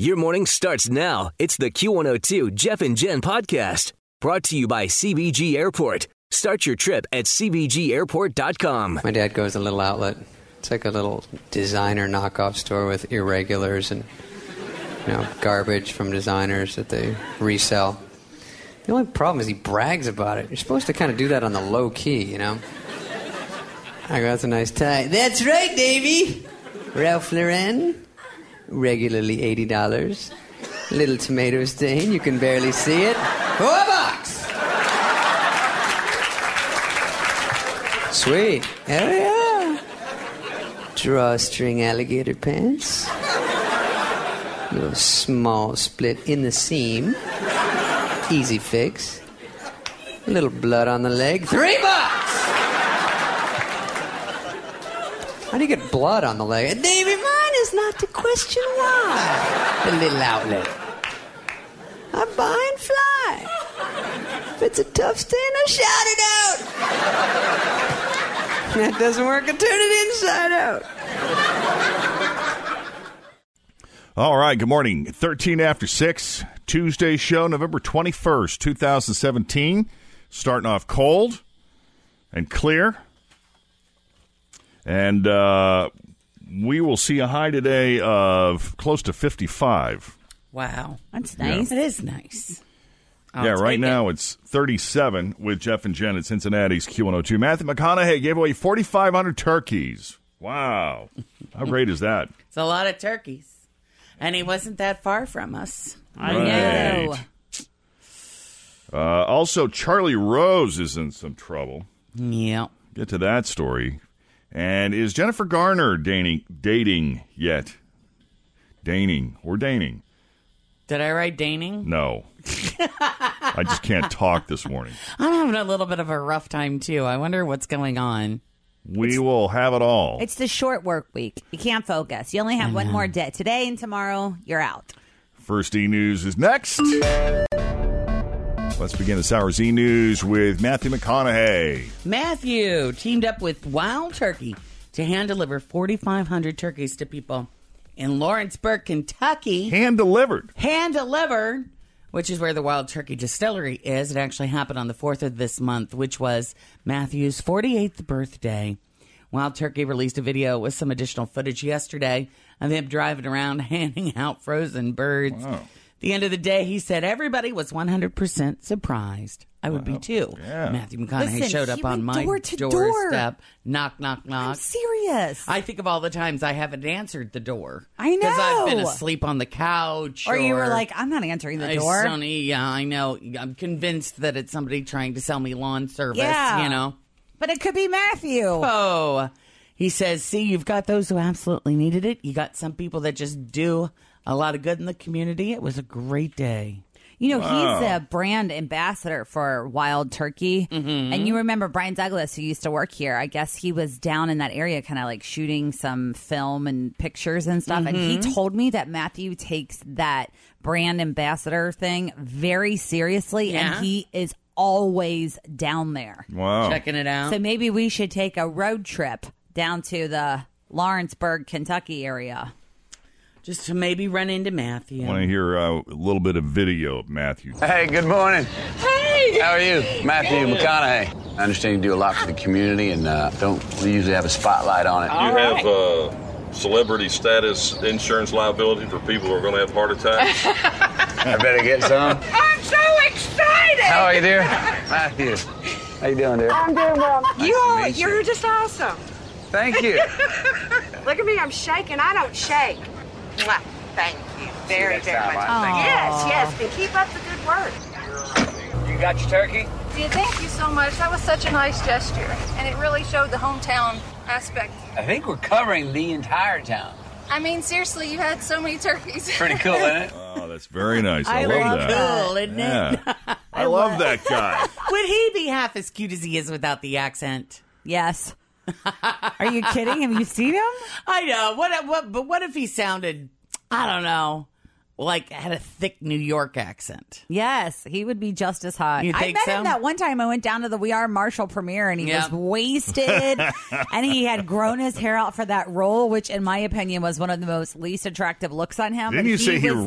Your morning starts now. It's the Q102 Jeff and Jen podcast brought to you by CBG Airport. Start your trip at CBGAirport.com. My dad goes a little outlet. It's like a little designer knockoff store with irregulars and you know garbage from designers that they resell. The only problem is he brags about it. You're supposed to kind of do that on the low key, you know. I go, that's a nice tie. That's right, Davy. Ralph Lauren, regularly eighty dollars. Little tomato stain, you can barely see it. Four bucks. Sweet. Hell yeah. Drawstring alligator pants. Little small split in the seam. Easy fix. A little blood on the leg. Three bucks! How do you get blood on the leg? Davy, mine is not to question why. The little outlet. I buy and fly. If it's a tough stand, I shout it out. That doesn't work, I turn it inside out. All right, good morning. 13 after 6, Tuesday show, November 21st, 2017. Starting off cold and clear. And uh, we will see a high today of close to 55. Wow. That's nice. It is nice. I'll yeah, right take now it. it's 37 with Jeff and Jen at Cincinnati's Q102. Matthew McConaughey gave away 4,500 turkeys. Wow. How great is that? It's a lot of turkeys. And he wasn't that far from us. I Right. know. Uh, also, Charlie Rose is in some trouble. Yeah. Get to that story. And is Jennifer Garner dating, dating yet? Dating or dating? Did I write Daning? No. I just can't talk this morning. I'm having a little bit of a rough time, too. I wonder what's going on. We will have it all. It's the short work week. You can't focus. You only have one more day. Today and tomorrow, you're out. First E News is next. Let's begin this hour's E News with Matthew McConaughey. Matthew teamed up with Wild Turkey to hand deliver 4,500 turkeys to people in Lawrenceburg, Kentucky. Hand delivered. hand delivered, which is where the Wild Turkey Distillery is. It actually happened on the 4th of this month, which was Matthew's 48th birthday. Wild Turkey released a video with some additional footage yesterday of him driving around handing out frozen birds. Wow. The end of the day, he said everybody was 100% surprised. I would be too. yeah. Matthew McConaughey Listen, showed he up on went my door to door. doorstep. Knock, knock, I'm serious. I think of all the times I haven't answered the door. I Because I've been know. asleep on the couch. or you were like, I'm not answering the I door. don't- yeah, I know. I'm convinced that it's somebody trying to sell me lawn service, Yeah. you know? But it could be Matthew. Oh, he says, see, you've got those who absolutely needed it. You got some people that just do a lot of good in the community. It was a great day. You know, he's a brand ambassador for Wild Turkey. Mm-hmm. And you remember Brian Douglas, who used to work here. I guess he was down in that area, kind of like shooting some film and pictures and stuff. And he mm-hmm. told me that Matthew takes that brand ambassador thing very seriously. Yeah. And he is always down there. Wow. Checking it out. So maybe we should take a road trip down to the Lawrenceburg, Kentucky area. Just to maybe run into Matthew. I want to hear uh, a little bit of video of Matthew. Hey, good morning. Hey. How are you? Matthew McConaughey. I understand you do a lot for the community and uh, don't we usually have a spotlight on it. You have uh, celebrity status insurance liability for people who are going to have heart attacks? I better get some. I'm so excited! How are you, dear? Matthew. How you doing, dear? I'm doing well. you to are, meet you. you're just awesome. Thank you. Look at me, I'm shaking. I don't shake. Mwah. Thank you very, next very time, much. I think. Yes, yes, and keep up the good work. You got your turkey? Yeah, thank you so much. That was such a nice gesture, and it really showed the hometown aspect. I think we're covering the entire town. I mean, seriously, you had so many turkeys. Pretty cool, isn't it? Oh, that's very nice. I, I love, love that. cool, isn't it? Yeah. I love that guy. Would he be half as cute as he is without the accent? Yes. Are you kidding? Have you seen him? I know. What? What? But what if he sounded? I don't know. Like had a thick New York accent. Yes, he would be just as hot. You I think met so? him that one time. I went down to the We Are Marshall premiere, and he Yeah. was wasted, and he had grown his hair out for that role, which, in my opinion, was one of the most least attractive looks on him. Didn't And you say he? was-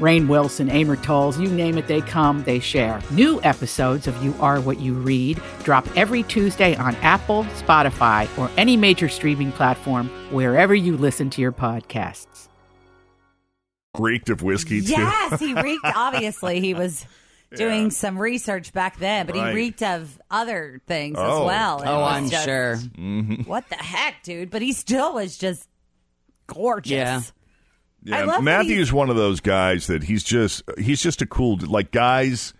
Rainn Wilson, Amor Towles, you name it, they come, they share. New episodes of You Are What You Read drop every Tuesday on Apple, Spotify, or any major streaming platform wherever you listen to your podcasts. Reeked of whiskey too. yes, he reeked. Obviously, he was doing Yeah. some research back then, but Right. he reeked of other things Oh. as well. It Oh, I'm just- sure. Mm-hmm. What the heck, dude? But he still was just gorgeous. Yeah. Yeah, I love Matthew's one of those guys that he's just he's just a cool like guys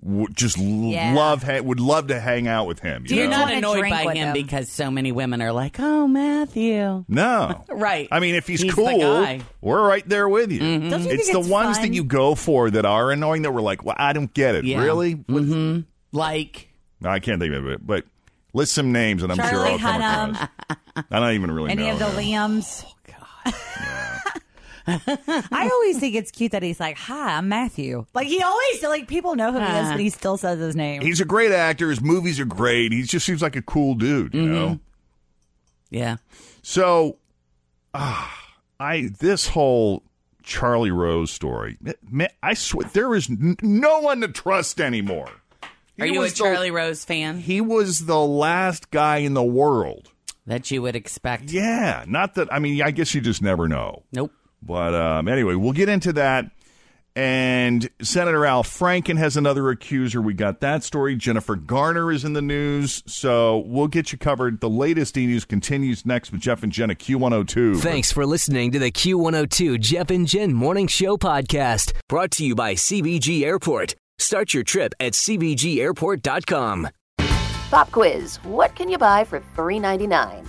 would just Yeah. love ha- would love to hang out with him. You You're know? not annoyed by him him. because so many women are like, "Oh, Matthew." No. Right. I mean, if he's, He's cool, we're right there with you. Don't you It's think the it's ones fun? that you go for that are annoying that we're like, well, I don't get it. Yeah. Really? Mm-hmm. Like, No, I can't think of it, but list some names and I'm sure I'll come Hunnam. across. I don't even really Any know. of the them. Liams. I always think it's cute that he's like, "Hi, I'm Matthew." Like he always like people know who he is, but he still says his name. He's a great actor. His movies are great. He just seems like a cool dude, you Mm-hmm. know? yeah. So, ah, I this whole Charlie Rose story, man, I swear there is n- no one to trust anymore. He Are you a was the- Charlie Rose fan? He was the last guy in the world. That you would expect. Yeah, not that. I mean, I guess you just never know. Nope. But um, anyway, we'll get into that. And Senator Al Franken has another accuser. We got that story. Jennifer Garner is in the news. So we'll get you covered. The latest e news continues next with Jeff and Jen at Q102. Thanks for listening to the Q102 Jeff and Jen Morning Show podcast, brought to you by CBG Airport. Start your trip at CBGAirport.com. Pop quiz What can you buy for $3.99?